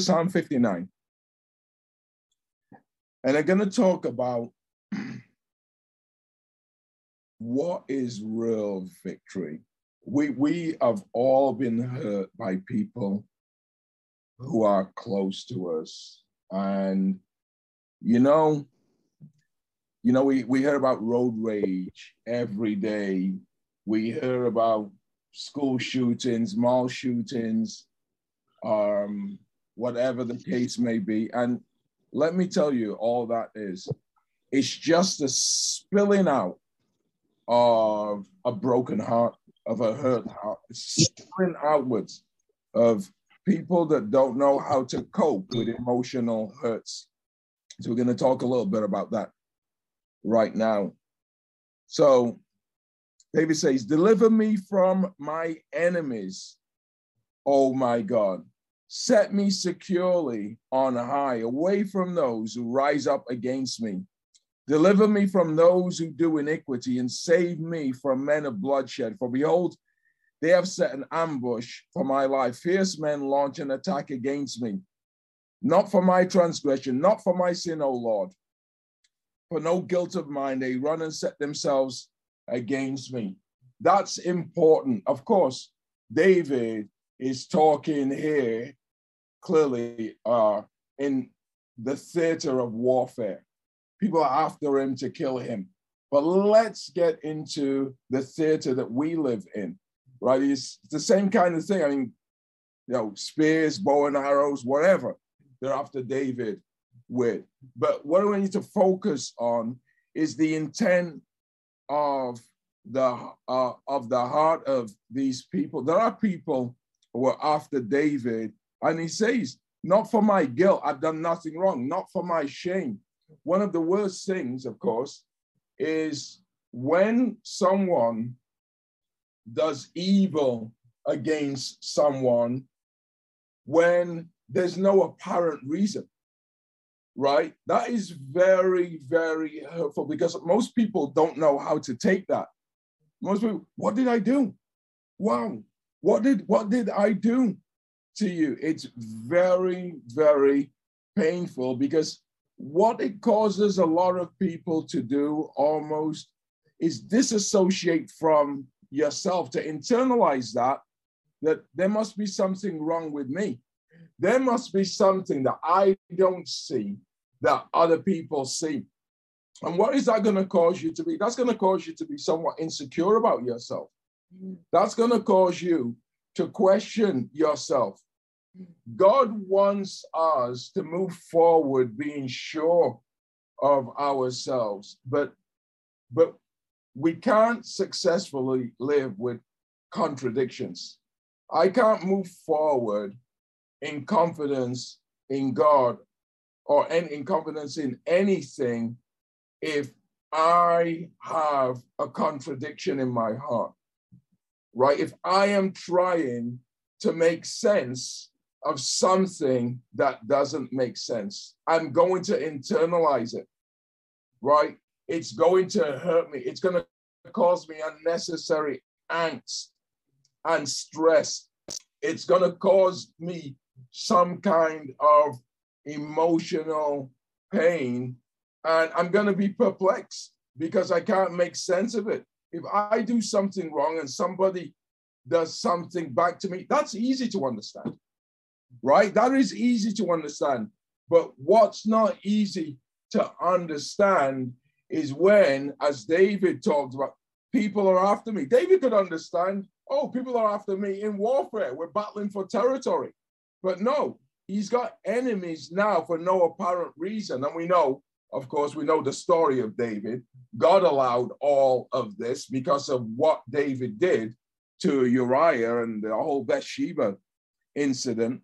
Psalm 59. And I'm going to talk about what is real victory. We, we have all been hurt by people who are close to us. And, you know, you know, we, we hear about road rage every day. We hear about school shootings, mall shootings, um, whatever the case may be. And let me tell you, all that is, it's just a spilling out of a broken heart, of a hurt heart, spilling outwards of people that don't know how to cope with emotional hurts. So we're going to talk a little bit about that right now. So David says, Deliver me from my enemies, oh my God. Set me securely on high, away from those who rise up against me. Deliver me from those who do iniquity, and save me from men of bloodshed. For behold, they have set an ambush for my life. Fierce men launch an attack against me. Not for my transgression, not for my sin, O Lord. For no guilt of mine, they run and set themselves against me. That's important. Of course, David is talking here clearly are in the theater of warfare. People are after him to kill him. But let's get into the theater that we live in, right? It's the same kind of thing. I mean, you know, spears, bow and arrows, whatever they're after David with. But what we need to focus on is the intent of the uh, of the heart of these people. There are people who are after David, and he says, "Not for my guilt, I've done nothing wrong. Not for my shame." One of the worst things, of course, is when someone does evil against someone when there's no apparent reason right? That is very, very hurtful because most people don't know how to take that. Most people, what did I do? Wow, what did what did I do to you? It's very, very painful because what it causes a lot of people to do almost is disassociate from yourself to internalize that that there must be something wrong with me there must be something that I don't see that other people see. And what is that going to cause you to be? That's going to cause you to be somewhat insecure about yourself. Mm. That's going to cause you to question yourself. God wants us to move forward being sure of ourselves, but but we can't successfully live with contradictions. I can't move forward in confidence in God or in confidence in anything if I have a contradiction in my heart, right? If I am trying to make sense of something that doesn't make sense, I'm going to internalize it, right? It's going to hurt me. It's going to cause me unnecessary angst and stress. It's going to cause me some kind of emotional pain and I'm going to be perplexed because I can't make sense of it. If I do something wrong and somebody does something back to me, that's easy to understand, right? That is easy to understand. But what's not easy to understand is when, as David talked about, people are after me. David could understand, oh, people are after me in warfare. We're battling for territory. But no, he's got enemies now for no apparent reason. And we know, of course, we know the story of David. God allowed all of this because of what David did to Uriah and the whole Bathsheba incident,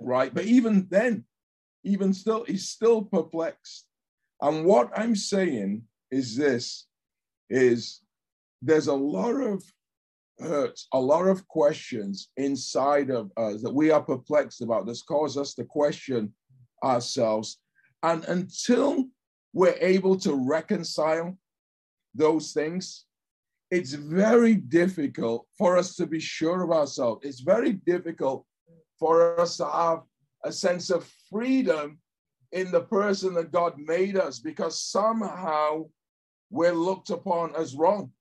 right? But even then, even still, he's still perplexed. And what I'm saying is this is there's a lot of hurts, a lot of questions inside of us that we are perplexed about. This causes us to question ourselves. And until we're able to reconcile those things, it's very difficult for us to be sure of ourselves. It's very difficult for us to have a sense of freedom in the person that God made us because somehow we're looked upon as wrong.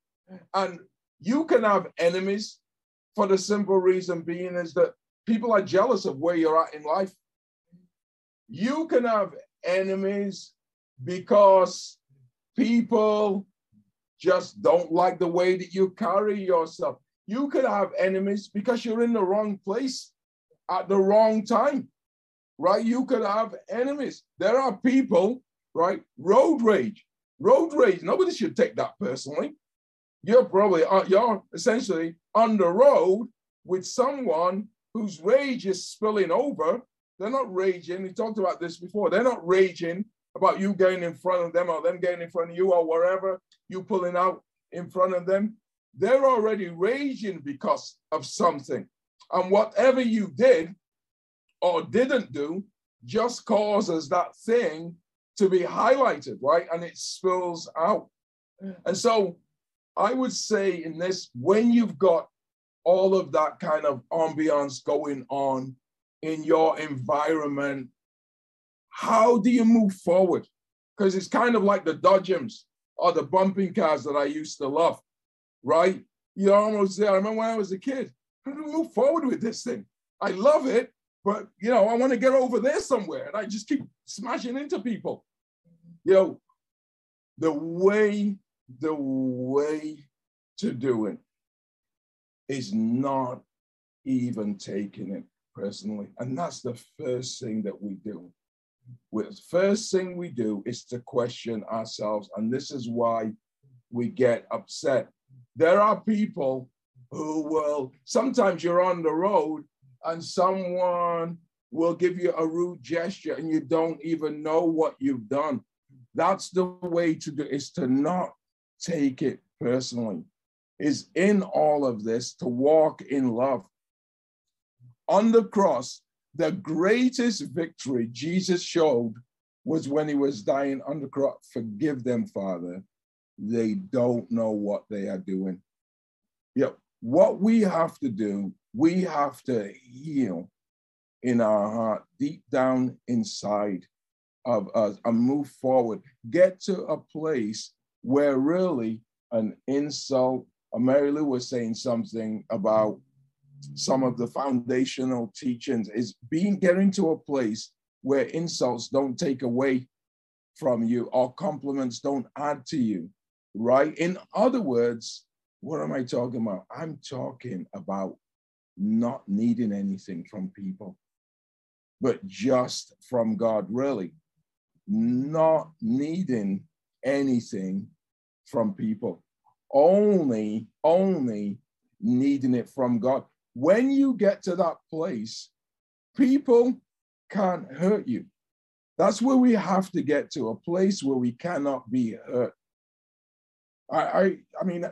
And you can have enemies for the simple reason being is that people are jealous of where you're at in life. You can have enemies because people just don't like the way that you carry yourself. You could have enemies because you're in the wrong place at the wrong time, right? You could have enemies. There are people, right? Road rage, road rage. Nobody should take that personally. You're probably uh, you're essentially on the road with someone whose rage is spilling over. They're not raging. We talked about this before. They're not raging about you getting in front of them or them getting in front of you or wherever you pulling out in front of them. They're already raging because of something. And whatever you did or didn't do just causes that thing to be highlighted, right? And it spills out. Mm. And so I would say in this, when you've got all of that kind of ambiance going on in your environment, how do you move forward? Because it's kind of like the dodgems or the bumping cars that I used to love, right? You're almost there. I remember when I was a kid, how do we move forward with this thing? I love it, but you know, I want to get over there somewhere. And I just keep smashing into people. You know, the way, the way to do it is not even taking it personally. And that's the first thing that we do. The first thing we do is to question ourselves. And this is why we get upset. There are people who will, sometimes you're on the road and someone will give you a rude gesture and you don't even know what you've done. That's the way to do is to not take it personally. Is in all of this to walk in love. On the cross, the greatest victory Jesus showed was when he was dying on the cross. Forgive them, Father. They don't know what they are doing. Yeah, what we have to do, we have to heal in our heart, deep down inside of us, and move forward. Get to a place where really an insult. Mary Lou was saying something about some of the foundational teachings is being getting to a place where insults don't take away from you or compliments don't add to you, right? In other words, what am I talking about? I'm talking about not needing anything from people, but just from God, really. Not needing anything from people, only, only needing it from God when you get to that place, people can't hurt you. That's where we have to get to a place where we cannot be hurt. I, I, I mean,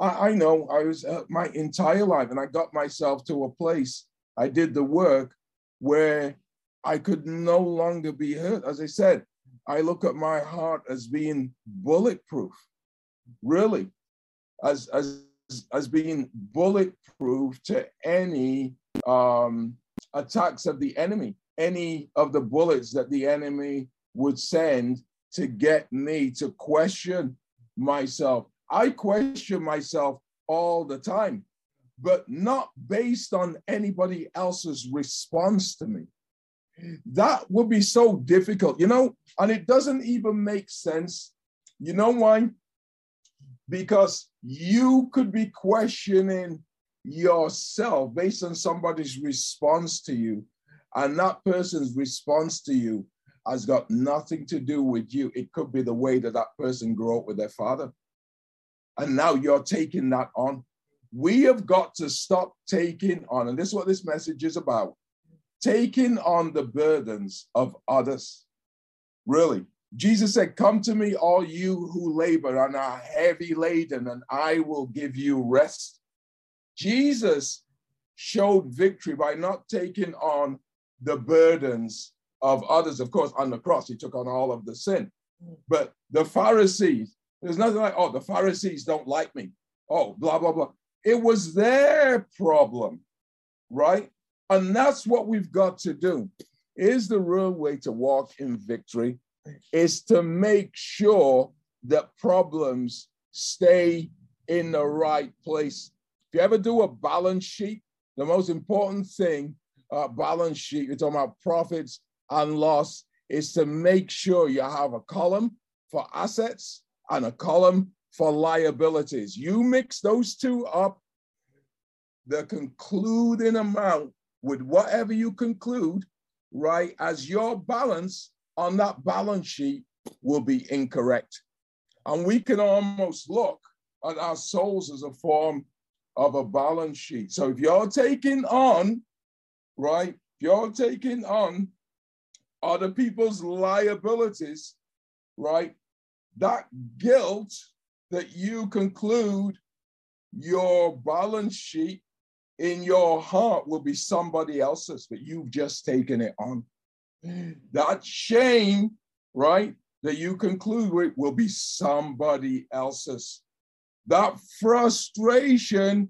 I, I know I was uh, my entire life, and I got myself to a place. I did the work where I could no longer be hurt. As I said, I look at my heart as being bulletproof, really, as as as being bulletproof to any um, attacks of the enemy, any of the bullets that the enemy would send to get me to question myself. I question myself all the time, but not based on anybody else's response to me. That would be so difficult, you know, and it doesn't even make sense. You know why? Because you could be questioning yourself based on somebody's response to you, and that person's response to you has got nothing to do with you. It could be the way that that person grew up with their father. And now you're taking that on. We have got to stop taking on, and this is what this message is about taking on the burdens of others. Really, Jesus said, Come to me, all you who labor and are heavy laden, and I will give you rest. Jesus showed victory by not taking on the burdens of others. Of course, on the cross, he took on all of the sin. But the Pharisees, there's nothing like, oh, the Pharisees don't like me. Oh, blah, blah, blah. It was their problem, right? And that's what we've got to do. Is the real way to walk in victory is to make sure that problems stay in the right place. If you ever do a balance sheet, the most important thing, uh, balance sheet, you're talking about profits and loss, is to make sure you have a column for assets and a column for liabilities. You mix those two up, the concluding amount with whatever you conclude, right, as your balance on that balance sheet will be incorrect. And we can almost look at our souls as a form of a balance sheet. So if you're taking on, right, if you're taking on other people's liabilities, right, that guilt that you conclude your balance sheet in your heart will be somebody else's, but you've just taken it on. That shame, right, that you conclude with will be somebody else's. That frustration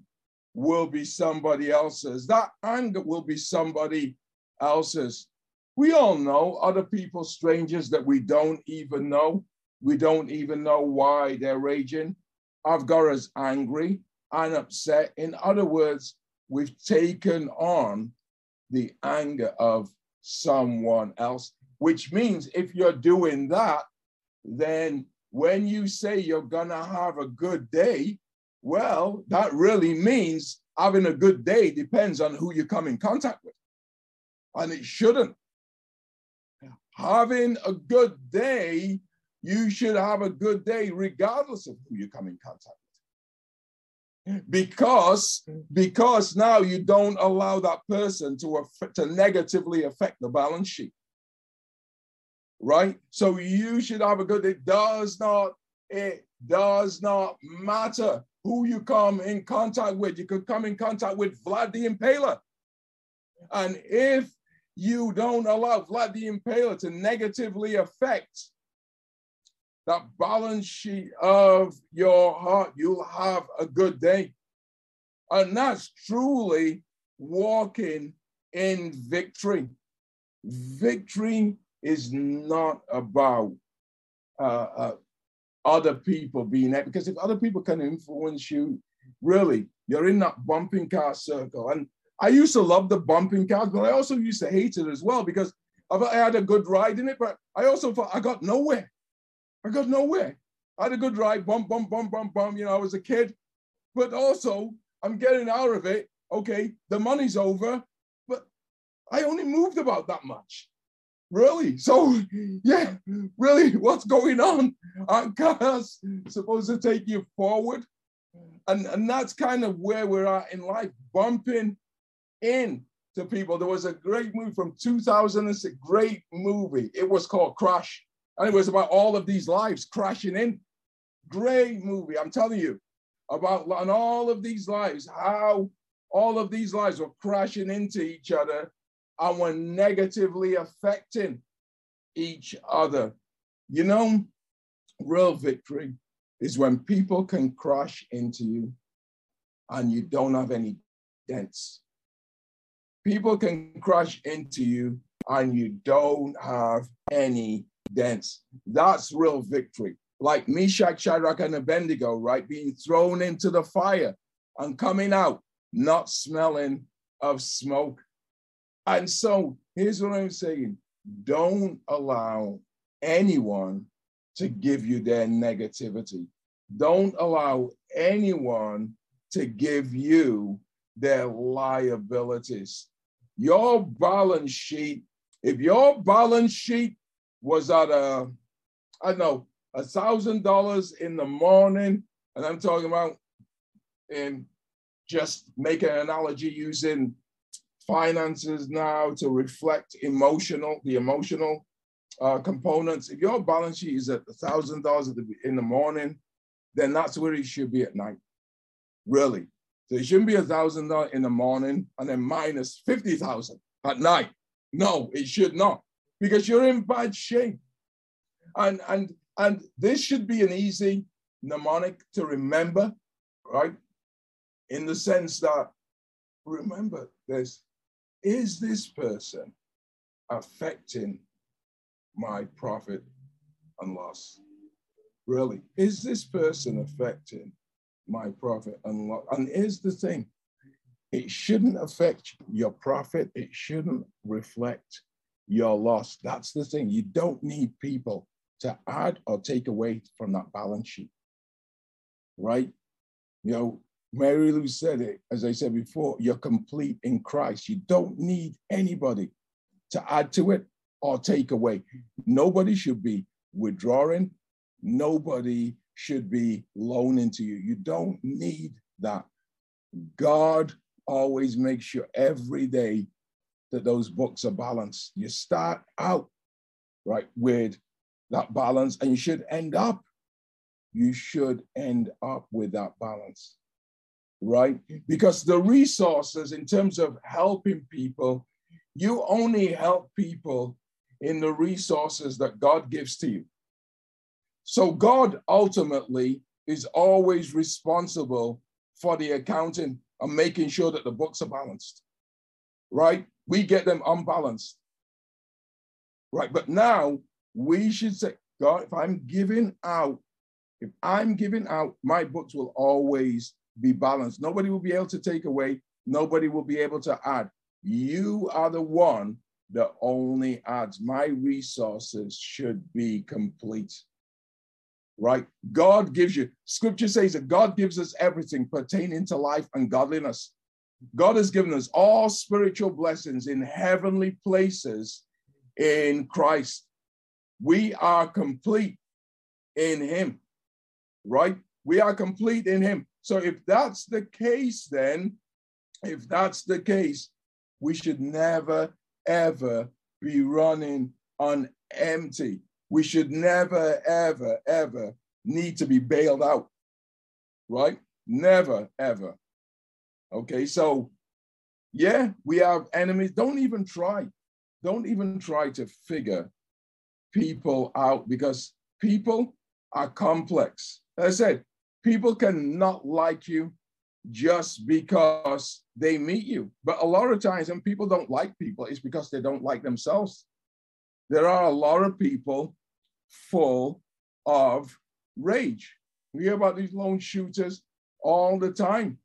will be somebody else's. That anger will be somebody else's. We all know other people, strangers that we don't even know. We don't even know why they're raging. I've got us angry and upset. In other words, we've taken on the anger of someone else, which means if you're doing that, then when you say you're gonna have a good day, well, that really means having a good day depends on who you come in contact with. And it shouldn't. Having a good day, you should have a good day regardless of who you come in contact. Because, because now you don't allow that person to, affect, to negatively affect the balance sheet right? So you should have a good, it does not, it does not matter who you come in contact with. You could come in contact with Vlad the Impaler. And if you don't allow Vlad the Impaler to negatively affect that balance sheet of your heart, you'll have a good day. And that's truly walking in victory. Victory is not about uh, uh, other people being there, because if other people can influence you, really, you're in that bumping car circle. And I used to love the bumping cars, but I also used to hate it as well because I had a good ride in it, but I also thought I got nowhere. I got nowhere. I had a good ride, bump, bump, bump, bump, bump. You know, I was a kid, but also I'm getting out of it. Okay, the money's over, but I only moved about that much. Really? So, yeah, really, what's going on? Aren't cars supposed to take you forward? And, and that's kind of where we're at in life, bumping in to people. There was a great movie from 2006, great movie. It was called Crash. And it was about all of these lives crashing in. Great movie, I'm telling you, about and all of these lives, how all of these lives were crashing into each other and we're negatively affecting each other. You know, real victory is when people can crash into you and you don't have any dents. People can crash into you and you don't have any dents. That's real victory. Like Meshach, Shadrach, and Abednego, right? Being thrown into the fire and coming out, not smelling of smoke. And so here's what I'm saying don't allow anyone to give you their negativity. Don't allow anyone to give you their liabilities. Your balance sheet, if your balance sheet was at a, I don't know, a thousand dollars in the morning, and I'm talking about in just make an analogy using finances now to reflect emotional, the emotional uh, components. If your balance sheet is at a thousand dollars in the morning, then that's where it should be at night. Really. So it shouldn't be a thousand dollars in the morning and then minus fifty thousand at night. No, it should not, because you're in bad shape. And and and this should be an easy mnemonic to remember, right? In the sense that remember, this, is this person affecting my profit and loss? Really, is this person affecting my profit and loss? And here's the thing it shouldn't affect your profit, it shouldn't reflect your loss. That's the thing. You don't need people to add or take away from that balance sheet, right? You know, Mary Lou said it, as I said before, you're complete in Christ. You don't need anybody to add to it or take away. Nobody should be withdrawing. Nobody should be loaning to you. You don't need that. God always makes sure every day that those books are balanced. You start out right with that balance, and you should end up, you should end up with that balance, right? Because the resources in terms of helping people, you only help people in the resources that God gives to you. So God ultimately is always responsible for the accounting and making sure that the books are balanced, right? We get them unbalanced, right? But now we should say, God, if I'm giving out, if I'm giving out, my books will always be balanced. Nobody will be able to take away, nobody will be able to add. You are the one that only adds. My resources should be complete. Right? God gives you, scripture says that God gives us everything pertaining to life and godliness. God has given us all spiritual blessings in heavenly places in Christ. We are complete in Him, right? We are complete in Him. So if that's the case, then, if that's the case, we should never, ever be running on empty. We should never, ever, ever need to be bailed out, right? Never, ever. Okay, so yeah, we have enemies. Don't even try. Don't even try to figure people out because people are complex. As I said, people can not like you just because they meet you. But a lot of times when people don't like people, it's because they don't like themselves. There are a lot of people full of rage. We hear about these lone shooters all the time.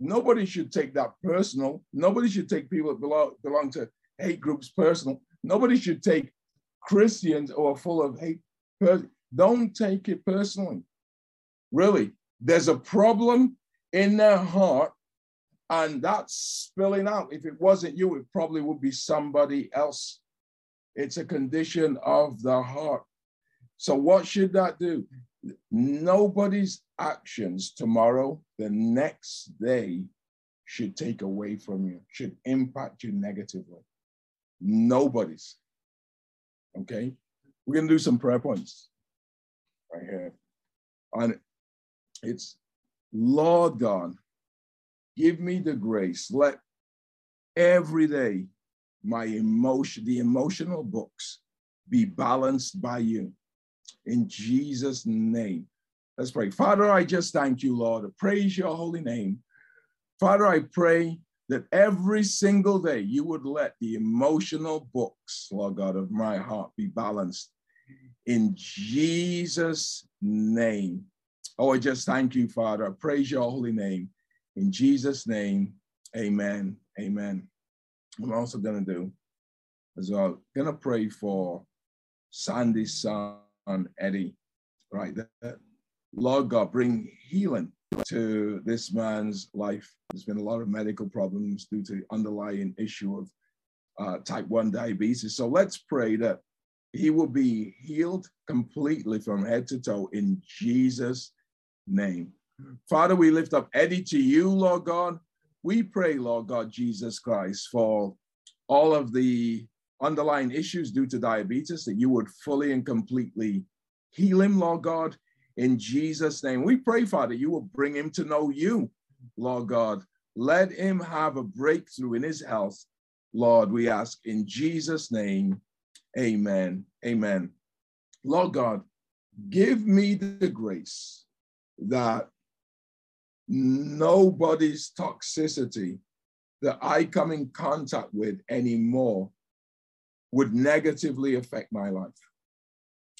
Nobody should take that personal. Nobody should take people that belong, belong to hate groups personal. Nobody should take Christians who are full of hate. Don't take it personally. Really, there's a problem in their heart, and that's spilling out. If it wasn't you, it probably would be somebody else. It's a condition of the heart. So, what should that do? Nobody's actions tomorrow, the next day, should take away from you, should impact you negatively. Nobody's. Okay? We're going to do some prayer points right here. And it's Lord God, give me the grace. Let every day my emotion, the emotional books, be balanced by you. In Jesus' name. Let's pray. Father, I just thank you, Lord. I praise your holy name. Father, I pray that every single day you would let the emotional books, Lord God, of my heart be balanced. In Jesus' name. Oh, I just thank you, Father. I praise your holy name. In Jesus' name, amen. Amen. I'm also going to do as well, going to pray for Sandy's son, Eddie, right there. Lord God, bring healing to this man's life. There's been a lot of medical problems due to underlying issue of uh, type 1 diabetes. So let's pray that he will be healed completely from head to toe in Jesus' name. Father, we lift up Eddie to you, Lord God. We pray, Lord God, Jesus Christ, for all of the underlying issues due to diabetes, that you would fully and completely heal him, Lord God, in Jesus' name. We pray, Father, you will bring him to know you, Lord God. Let him have a breakthrough in his health, Lord, we ask in Jesus' name. Amen. Amen. Lord God, give me the grace that nobody's toxicity that I come in contact with anymore would negatively affect my life.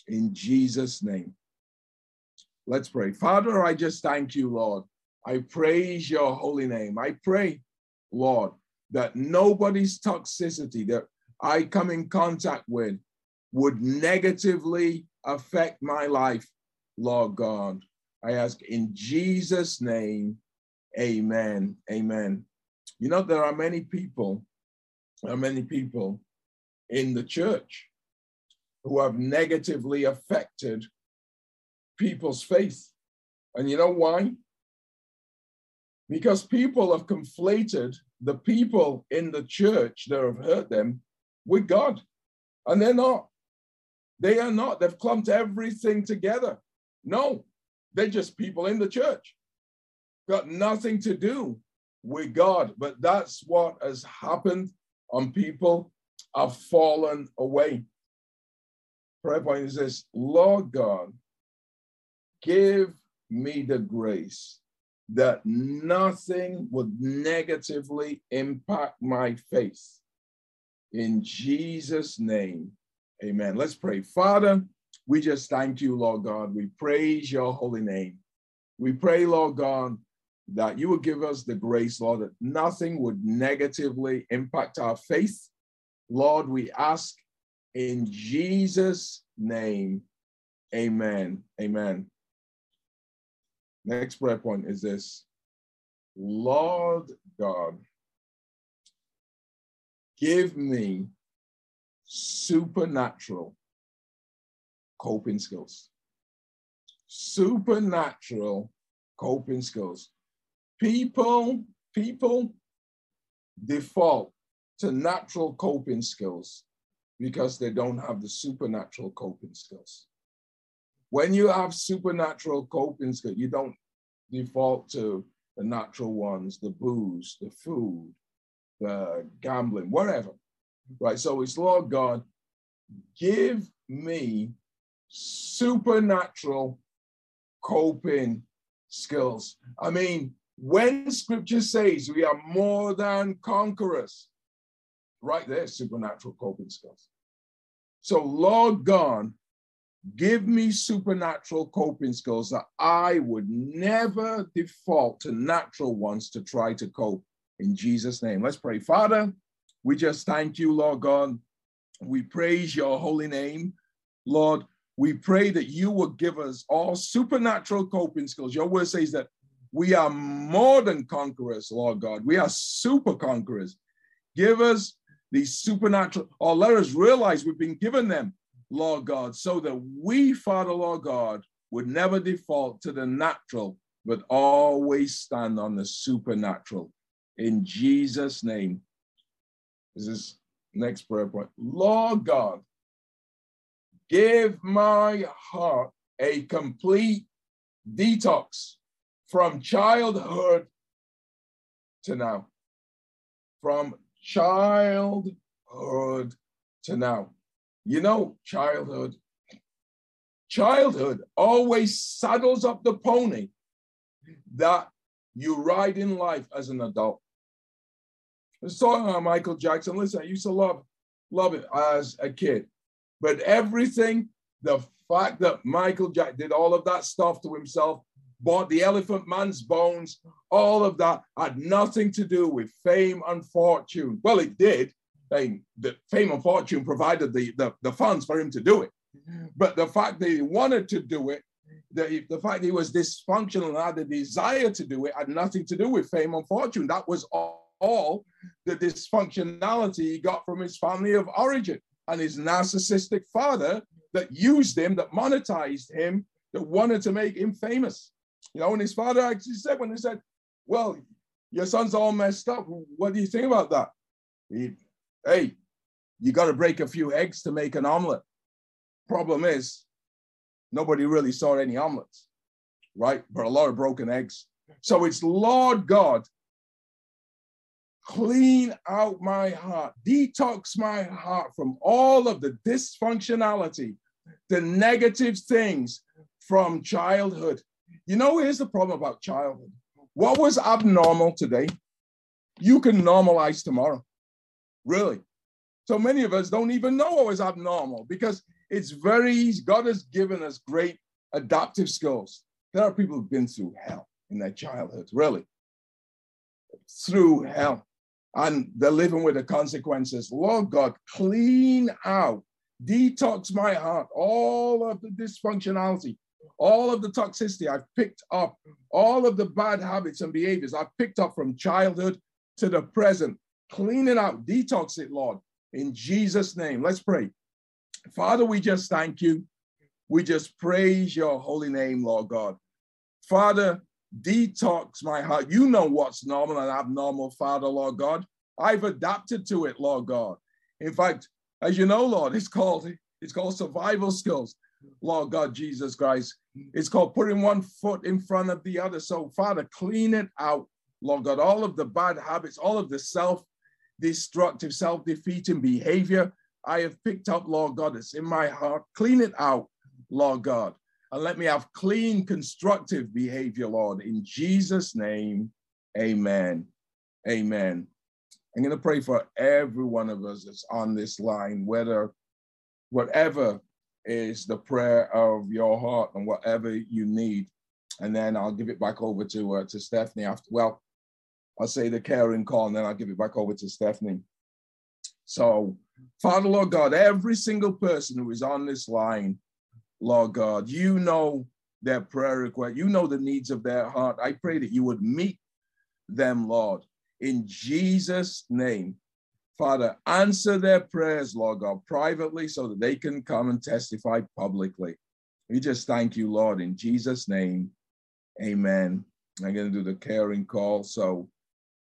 In Jesus' name. Let's pray. Father, I just thank you, Lord. I praise your holy name. I pray, Lord, that nobody's toxicity that I come in contact with would negatively affect my life, Lord God. I ask in Jesus' name, amen. Amen. You know, there are many people, there are many people in the church who have negatively affected people's faith. And you know why? Because people have conflated the people in the church that have hurt them with God. And they're not. They are not. They've clumped everything together. No, they're just people in the church. Got nothing to do with God. But that's what has happened on people have fallen away. Prayer point this Lord God, give me the grace that nothing would negatively impact my faith. In Jesus' name, amen. Let's pray. Father, we just thank you, Lord God. We praise your holy name. We pray, Lord God, that you would give us the grace, Lord, that nothing would negatively impact our faith. Lord, we ask in Jesus' name, amen. Amen. Next prayer point is this Lord God, give me supernatural coping skills. Supernatural coping skills. People, people default to natural coping skills because they don't have the supernatural coping skills. When you have supernatural coping skills, you don't default to the natural ones, the booze, the food, the gambling, whatever. Right? So it's Lord God, give me supernatural coping skills. I mean, when scripture says we are more than conquerors, right there, supernatural coping skills. So, Lord God, give me supernatural coping skills that I would never default to natural ones to try to cope. In Jesus' name, let's pray. Father, we just thank you, Lord God. We praise your holy name. Lord, we pray that you will give us all supernatural coping skills. Your word says that we are more than conquerors, Lord God. We are super conquerors. Give us these supernatural, or let us realize we've been given them, Lord God, so that we, Father, Lord God, would never default to the natural, but always stand on the supernatural. In Jesus' name. This is next prayer point. Lord God, give my heart a complete detox from childhood to now. From childhood to now. You know, childhood. Childhood always saddles up the pony that you ride in life as an adult. I was talking about uh, Michael Jackson. Listen, I used to love, love it as a kid. But everything, the fact that Michael Jackson did all of that stuff to himself, bought the elephant man's bones, all of that had nothing to do with fame and fortune. Well, it did. I the fame and fortune provided the, the, the funds for him to do it. But the fact that he wanted to do it, the, the fact he was dysfunctional and had the desire to do it had nothing to do with fame and fortune. That was all, all the dysfunctionality he got from his family of origin and his narcissistic father that used him, that monetized him, that wanted to make him famous. You know, and his father actually said, when he said, Well, your son's all messed up, what do you think about that? He, hey, you got to break a few eggs to make an omelet. Problem is, nobody really saw any omelets, right? But a lot of broken eggs. So it's Lord God clean out my heart, detox my heart from all of the dysfunctionality, the negative things from childhood. You know, here's the problem about childhood. What was abnormal today, you can normalize tomorrow. Really. So many of us don't even know what was abnormal because it's very easy. God has given us great adaptive skills. There are people who've been through hell in their childhood, really, through hell. And they're living with the consequences. Lord God, clean out, detox my heart, all of the dysfunctionality, all of the toxicity I've picked up, all of the bad habits and behaviors I've picked up from childhood to the present. Clean it out, detox it, Lord, in Jesus' name. Let's pray. Father, we just thank you. We just praise your holy name, Lord God. Father, detox my heart. You know what's normal and abnormal, Father, Lord God. I've adapted to it, Lord God. In fact, as you know, Lord, it's called it's called survival skills. Lord God, Jesus Christ. It's called putting one foot in front of the other. So, Father, clean it out, Lord God, all of the bad habits, all of the self destructive, self defeating behavior I have picked up, Lord God, it's in my heart. Clean it out, Lord God, and let me have clean, constructive behavior, Lord. In Jesus' name, amen. Amen. I'm going to pray for every one of us that's on this line, whether whatever is the prayer of your heart and whatever you need. And then I'll give it back over to uh, to Stephanie after. Well, I'll say the caring call, and then I'll give it back over to Stephanie. So, Father, Lord God, every single person who is on this line, Lord God, you know their prayer request, you know the needs of their heart. I pray that you would meet them, Lord, in Jesus' name. Father, answer their prayers, Lord God, privately so that they can come and testify publicly. We just thank you, Lord, in Jesus' name. Amen. I'm going to do the caring call. So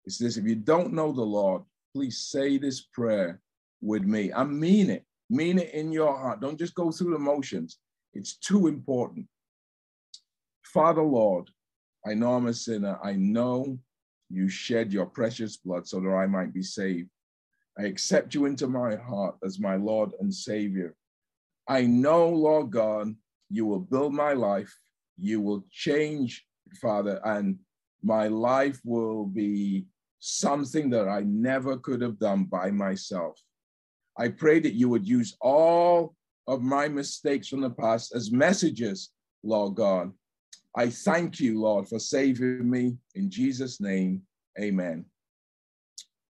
it's this if you don't know the Lord, please say this prayer with me. I mean it. Mean it in your heart. Don't just go through the motions. It's too important. Father, Lord, I know I'm a sinner. I know you shed your precious blood so that I might be saved. I accept you into my heart as my Lord and Savior. I know, Lord God, you will build my life. You will change, Father, and my life will be something that I never could have done by myself. I pray that you would use all of my mistakes from the past as messages, Lord God. I thank you, Lord, for saving me. In Jesus' name, amen.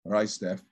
All right, Steph.